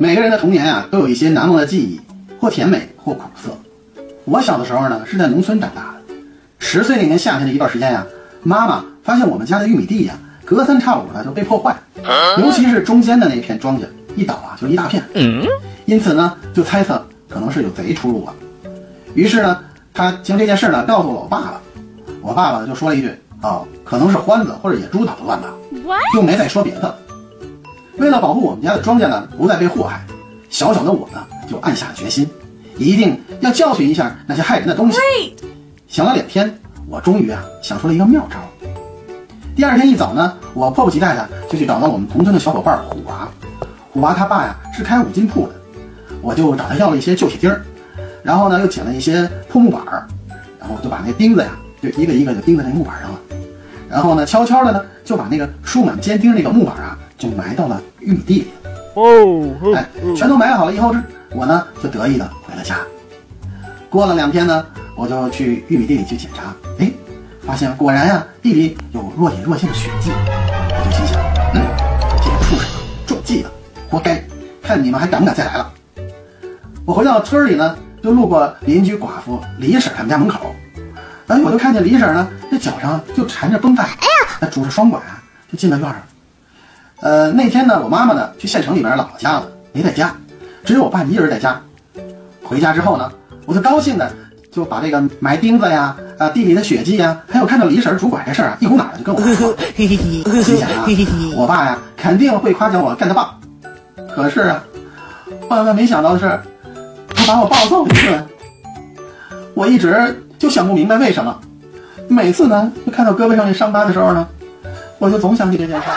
每个人的童年啊，都有一些难忘的记忆，或甜美，或苦涩。我小的时候呢，是在农村长大的。十岁那年夏天的一段时间呀，妈妈发现我们家的玉米地呀，隔三差五的就被破坏，尤其是中间的那片庄稼，一倒啊就一大片。因此呢，就猜测可能是有贼出入了。于是呢，他将这件事呢告诉了我爸爸。我爸爸就说了一句：“哦，可能是獾子或者野猪捣的乱吧。”就没再说别的。为了保护我们家的庄稼呢不再被祸害，小小的我呢就暗下决心，一定要教训一下那些害人的东西。想了两天，我终于啊想出了一个妙招。第二天一早呢，我迫不及待的就去找到我们同村的小伙伴虎娃。虎娃他爸呀是开五金铺的，我就找他要了一些旧铁钉儿，然后呢又捡了一些破木板儿，然后就把那钉子呀就一个一个就钉在那木板上了，然后呢悄悄的呢就把那个竖满尖钉那个木板啊。就埋到了玉米地里哦，哎，全都埋好了以后，这我呢就得意的回了家。过了两天呢，我就去玉米地里去检查，哎，发现果然呀，地里有若隐若现的血迹。我就心想，嗯，这个畜生中计了，活该！看你们还敢不敢再来了。我回到村里呢，就路过邻居寡妇李婶他们家门口，哎，我就看见李婶呢，这脚上就缠着绷带，哎呀，那拄着双拐，就进了院儿。呃，那天呢，我妈妈呢去县城里边姥姥家了，没在家，只有我爸一人在家。回家之后呢，我就高兴的就把这个埋钉子呀、啊地里的血迹呀，还有看到李婶拄拐这事儿啊，一股脑的就跟我说。心想啊，我爸呀肯定会夸奖我干得棒。可是啊，万万没想到的是，他把我暴揍了一顿。我一直就想不明白为什么，每次呢就看到胳膊上那伤疤的时候呢，我就总想起这件事儿。